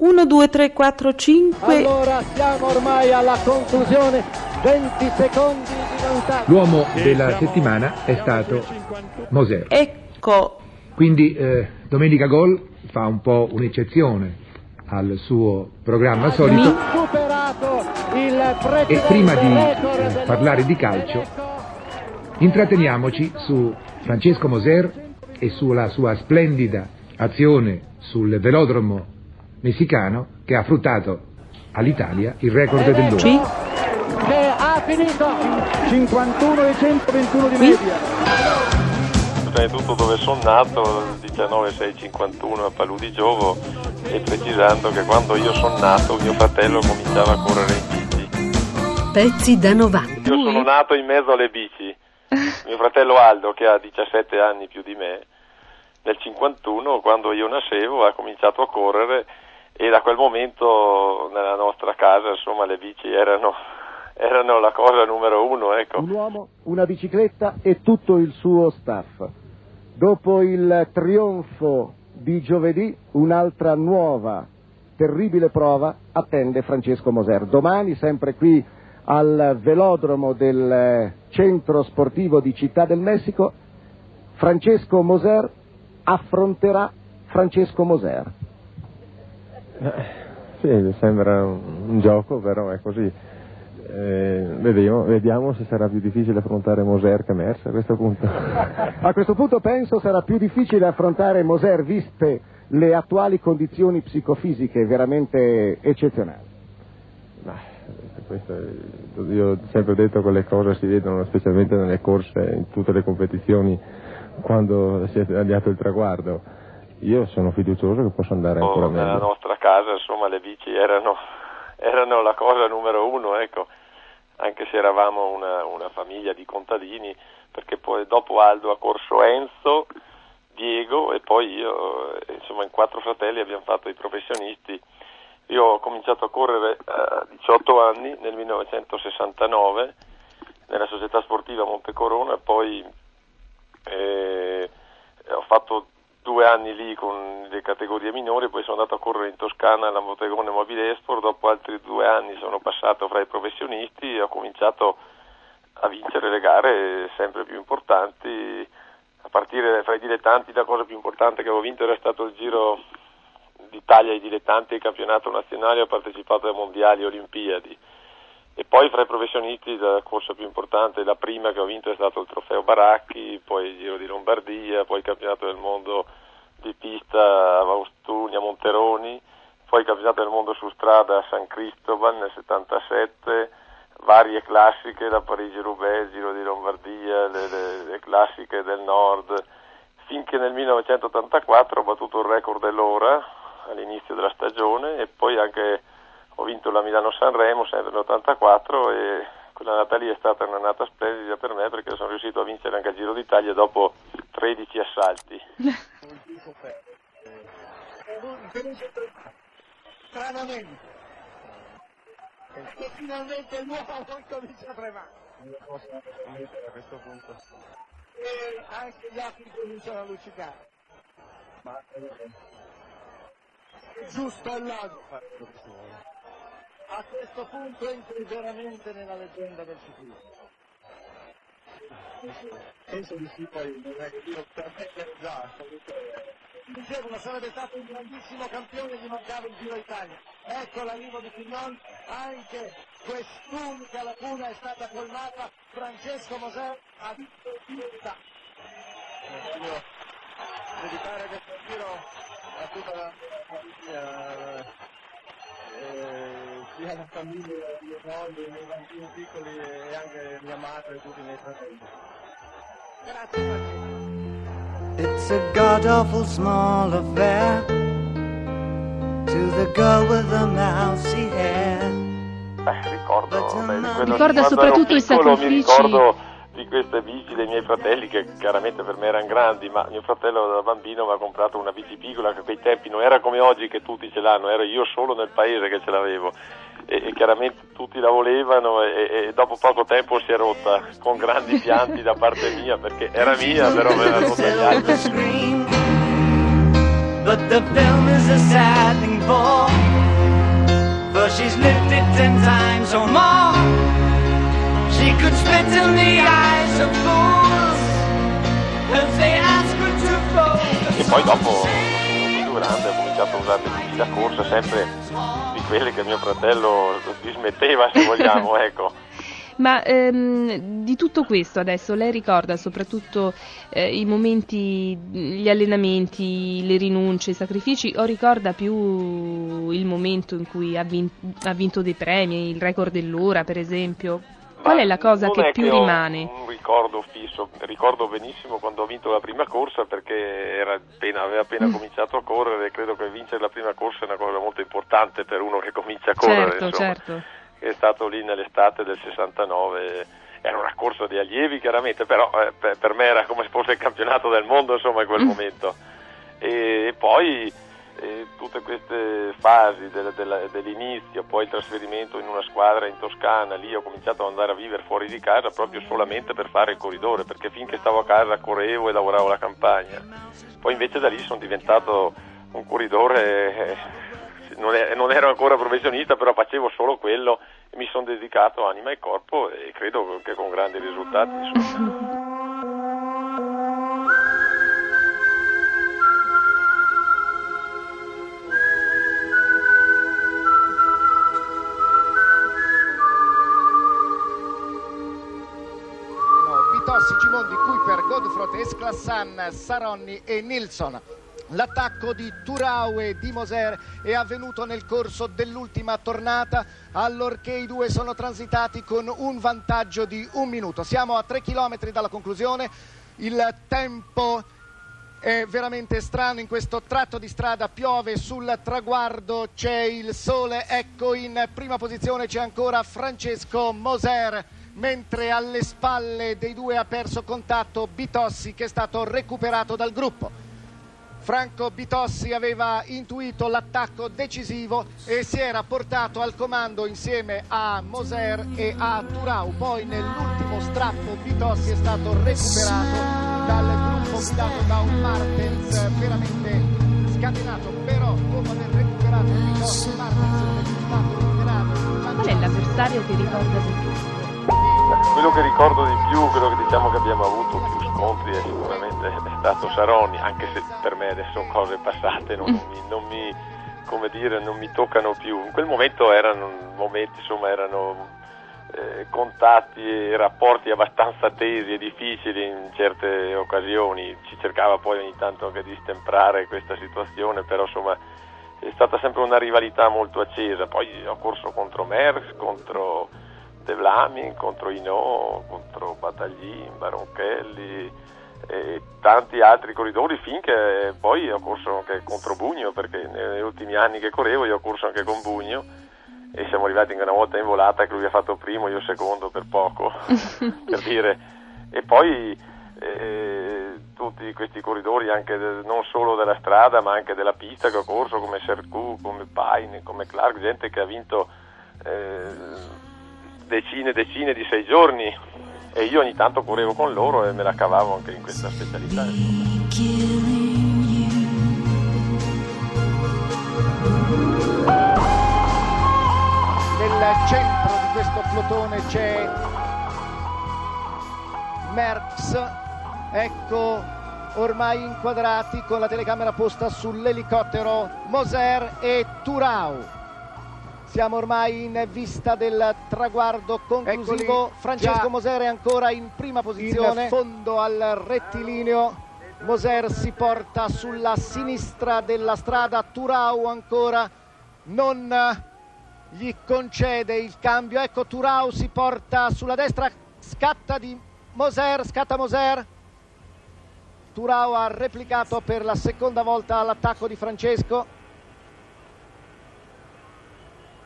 1, 2, 3, 4, 5. Allora siamo ormai alla conclusione, 20 secondi di vantaggio. L'uomo della settimana è stato Moser. Ecco, Quindi eh, Domenica Gol fa un po' un'eccezione al suo programma solito e prima di eh, parlare di calcio intratteniamoci su Francesco Moser e sulla sua splendida azione sul velodromo messicano che ha fruttato all'Italia il record dell'ora. Sì. ha finito 51 e 121 di media. Tutto dove sono nato, il 19651 a Palù di Giovo e precisando che quando io sono nato mio fratello cominciava a correre in bici. Pezzi da 90. Io sono nato in mezzo alle bici. Mio fratello Aldo, che ha 17 anni più di me, nel 51, quando io nascevo, ha cominciato a correre e da quel momento nella nostra casa, insomma, le bici erano, erano la cosa numero uno, ecco. Un uomo, una bicicletta e tutto il suo staff. Dopo il trionfo di giovedì, un'altra nuova, terribile prova attende Francesco Moser. Domani, sempre qui al velodromo del eh, centro sportivo di Città del Messico, Francesco Moser affronterà Francesco Moser. Sì, mi sembra un, gioco, però è così. Eh, vediamo, vediamo se sarà più difficile affrontare Moser che Mercer a questo punto. A questo punto penso sarà più difficile affrontare Moser viste le attuali condizioni psicofisiche veramente eccezionali. Ma, questo io ho sempre detto che le cose si vedono specialmente nelle corse, in tutte le competizioni, quando si è tagliato il traguardo. Io sono fiducioso che possa andare ancora Oh, nella meglio. nostra casa insomma le bici erano, erano la cosa numero uno ecco anche se eravamo una, una famiglia di contadini perché poi dopo Aldo ha corso Enzo Diego e poi io eh, insomma in quattro fratelli abbiamo fatto i professionisti io ho cominciato a correre a 18 anni nel 1969 nella società sportiva Montecorona e poi eh, ho fatto due anni lì con le categorie minori, poi sono andato a correre in Toscana alla Motegone Mobile Esport, dopo altri due anni sono passato fra i professionisti e ho cominciato a vincere le gare sempre più importanti, a partire fra i dilettanti la cosa più importante che avevo vinto era stato il Giro d'Italia ai dilettanti e il campionato nazionale, ho partecipato ai mondiali e olimpiadi. E poi fra i professionisti la corsa più importante, la prima che ho vinto è stato il trofeo Baracchi, poi il Giro di Lombardia, poi il campionato del mondo di pista a Vaustuni, a Monteroni, poi il campionato del mondo su strada a San Cristobal nel 77, varie classiche da Parigi-Roubaix, Giro di Lombardia, le, le- le classiche del nord, finché nel 1984 ho battuto il record dell'ora all'inizio della stagione e poi anche ho vinto la Milano-Sanremo sempre nell'84 e quell'annata lì è stata un'annata splendida per me perché sono riuscito a vincere anche il Giro d'Italia dopo 13 assalti. Stranamente. E finalmente il nuovo comincia a tremare. A questo punto. E anche gli altri cominciano a luccicare. È giusto al. A questo punto entri veramente nella leggenda del ciclismo. Penso di sì, poi non è che io per già. Dicevano sarebbe stato un grandissimo campione gli mancava il Giro Italia. Ecco l'arrivo di Pignon, anche quest'unica lacuna è stata colmata. Francesco Moser ha vinto il Giro d'Italia. Voglio dedicare questo giro a tutta la famiglia, eh, sia la famiglia di mio moglie, i miei bambini piccoli e anche mia madre e tutti i miei fratelli. Grazie. It's a god awful small affair to the girl with the mousy hair. Eh, ricordo, beh, di um, quello- Ricorda soprattutto ero i piccolo, Mi sacrifici. ricordo di queste bici dei miei fratelli che chiaramente per me erano grandi, ma mio fratello da bambino mi ha comprato una bici piccola che a quei tempi non era come oggi che tutti ce l'hanno, ero io solo nel paese che ce l'avevo. E, e chiaramente tutti la volevano e, e dopo poco tempo si è rotta con grandi pianti da parte mia perché era mia però me l'ha rotta gli altri. Silver screen. But the film is a sad thing for Cause she's lived it ten times or more. Could spit in the eyes of fools if they ask her to focus. E poi dopo, sono più grande, ho cominciato a usare le bici da corsa, sempre di quelle che mio fratello dismetteva, se vogliamo, ecco. Ma ehm, di tutto questo adesso lei ricorda soprattutto eh, i momenti, gli allenamenti, le rinunce, i sacrifici o ricorda più il momento in cui ha, vin- ha vinto dei premi, il record dell'ora per esempio? Qual è la cosa che più ho rimane? Un ricordo fisso, ricordo benissimo quando ho vinto la prima corsa perché era appena- aveva appena Mm. cominciato a correre e credo che vincere la prima corsa è una cosa molto importante per uno che comincia a correre. Certo, insomma. certo. È stato lì nell'estate del 69, era una corsa di allievi chiaramente, però eh, per, per me era come se fosse il campionato del mondo insomma in quel Mm. momento. E, e poi eh, tutte queste fasi del- della- dell'inizio, poi il trasferimento in una squadra in Toscana, lì ho cominciato ad andare a vivere fuori di casa proprio solamente per fare il corridore, perché finché stavo a casa correvo e lavoravo alla campagna. Poi invece da lì sono diventato un corridore, eh, non, è- non ero ancora professionista, però facevo solo quello e mi sono dedicato anima e corpo e credo che con grandi risultati. insomma. No, Vitossi, Gimondi, Kuiper, Godfrot, Esclassan, Saronni e Nilsson. L'attacco di Turau e di Moser è avvenuto nel corso dell'ultima tornata, allorché i due sono transitati con un vantaggio di un minuto. Siamo a tre chilometri dalla conclusione, il tempo è veramente strano in questo tratto di strada, piove sul traguardo, c'è il sole, ecco in prima posizione c'è ancora Francesco Moser, mentre alle spalle dei due ha perso contatto Bitossi che è stato recuperato dal gruppo. Franco Bitossi aveva intuito l'attacco decisivo e si era portato al comando insieme a Moser e a Turau. Poi nell'ultimo strappo Bitossi è stato recuperato dal gruppo guidato da un Martens veramente scatenato. Però dopo aver recuperato Bitossi, Martens è stato liberato. Qual è l'avversario che ricorda di più? Quello che ricordo di più, quello che diciamo che abbiamo avuto più scontri è sicuramente è stato Saroni, anche se per me adesso sono cose passate, non, mi, non mi- come dire, non mi toccano più. In quel momento erano momenti, insomma, erano eh, contatti e rapporti abbastanza tesi e difficili in certe occasioni. Ci cercava poi ogni tanto anche di stemprare questa situazione, però insomma è stata sempre una rivalità molto accesa. Poi ho corso contro Merckx, contro De Vlamin, contro Inò, contro Battaglin, Baronchelli e tanti altri corridori finché poi ho corso anche contro Bugno perché negli ultimi anni che correvo io ho corso anche con Bugno e siamo arrivati anche una volta in volata che lui ha fatto primo, io secondo per poco per dire. E poi eh, tutti questi corridori anche de- non solo della strada ma anche della pista che ho corso come Sercu, come Paine, come Clark, gente che ha vinto eh, decine e decine di sei giorni e io ogni tanto correvo con loro e me la cavavo anche in questa specialità. Nel centro di questo plotone c'è Merckx, ecco ormai inquadrati con la telecamera posta sull'elicottero Moser e Turau. Siamo ormai in vista del traguardo conclusivo. Francesco Moser è ancora in prima posizione, in fondo al rettilineo. Moser si porta sulla sinistra della strada, Turau ancora non gli concede il cambio. Ecco Turau si porta sulla destra, scatta di Moser, scatta Moser. Turau ha replicato per la seconda volta l'attacco di Francesco.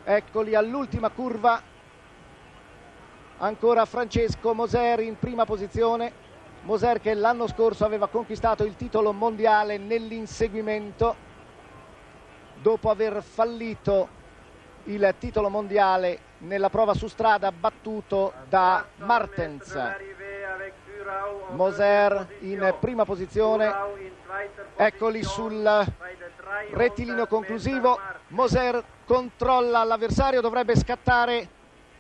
Eccoli all'ultima curva. Ancora Francesco Moser in prima posizione. Moser che l'anno scorso aveva conquistato il titolo mondiale nell'inseguimento dopo aver fallito il titolo mondiale nella prova su strada battuto da Martens. Moser in prima posizione, eccoli sul rettilineo conclusivo, Moser controlla l'avversario, dovrebbe scattare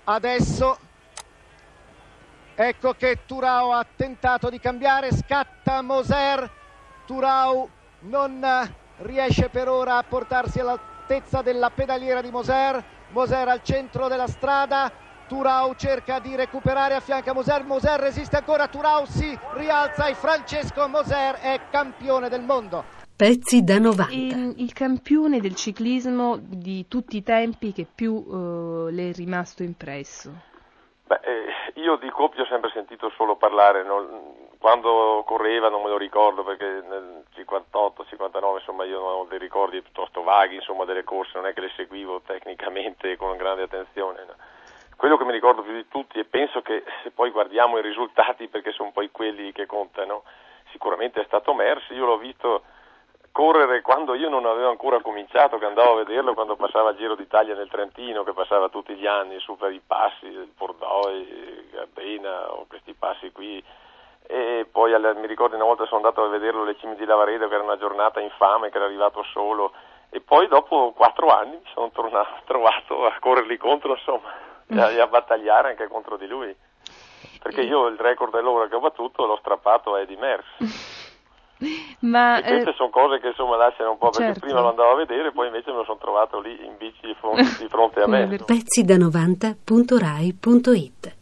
adesso. Ecco che Turao ha tentato di cambiare, scatta Moser, Turao non riesce per ora a portarsi all'altezza della pedaliera di Moser, Moser al centro della strada, Turau cerca di recuperare a fianco a Moser, Moser resiste ancora, Turau si rialza e Francesco Moser è campione del mondo. Pezzi da 90. Il, il campione del ciclismo di tutti i tempi che più eh, le è rimasto impresso. Beh, eh, io di Coppi ho sempre sentito solo parlare, non- quando correva non me lo ricordo perché nel 58-59 insomma io non ho dei ricordi piuttosto vaghi insomma, delle corse, non è che le seguivo tecnicamente con grande attenzione. no. Quello che mi ricordo più di tutti e penso che se poi guardiamo i risultati perché sono poi quelli che contano, sicuramente è stato Mersi, io l'ho visto correre quando io non avevo ancora cominciato, che andavo a vederlo quando passava il Giro d'Italia nel Trentino, che passava tutti gli anni su per i passi del Pordoi, Gardena o questi passi qui. E poi alle- mi ricordo una volta sono andato a vederlo alle cime di Lavaredo, che era una giornata infame, che era arrivato solo. E poi dopo quattro anni mi sono tornato, trovato a correrli contro, insomma, e a, e a battagliare anche contro di lui. Perché io il record dell'ora che ho battuto l'ho strappato a Eddie Merckx. Ma E queste eh, sono cose che insomma lasciano un po' perché certo. prima lo andavo a vedere, poi invece me lo sono trovato lì in bici di fronte, di fronte a me. Pezzi da 90.rai.it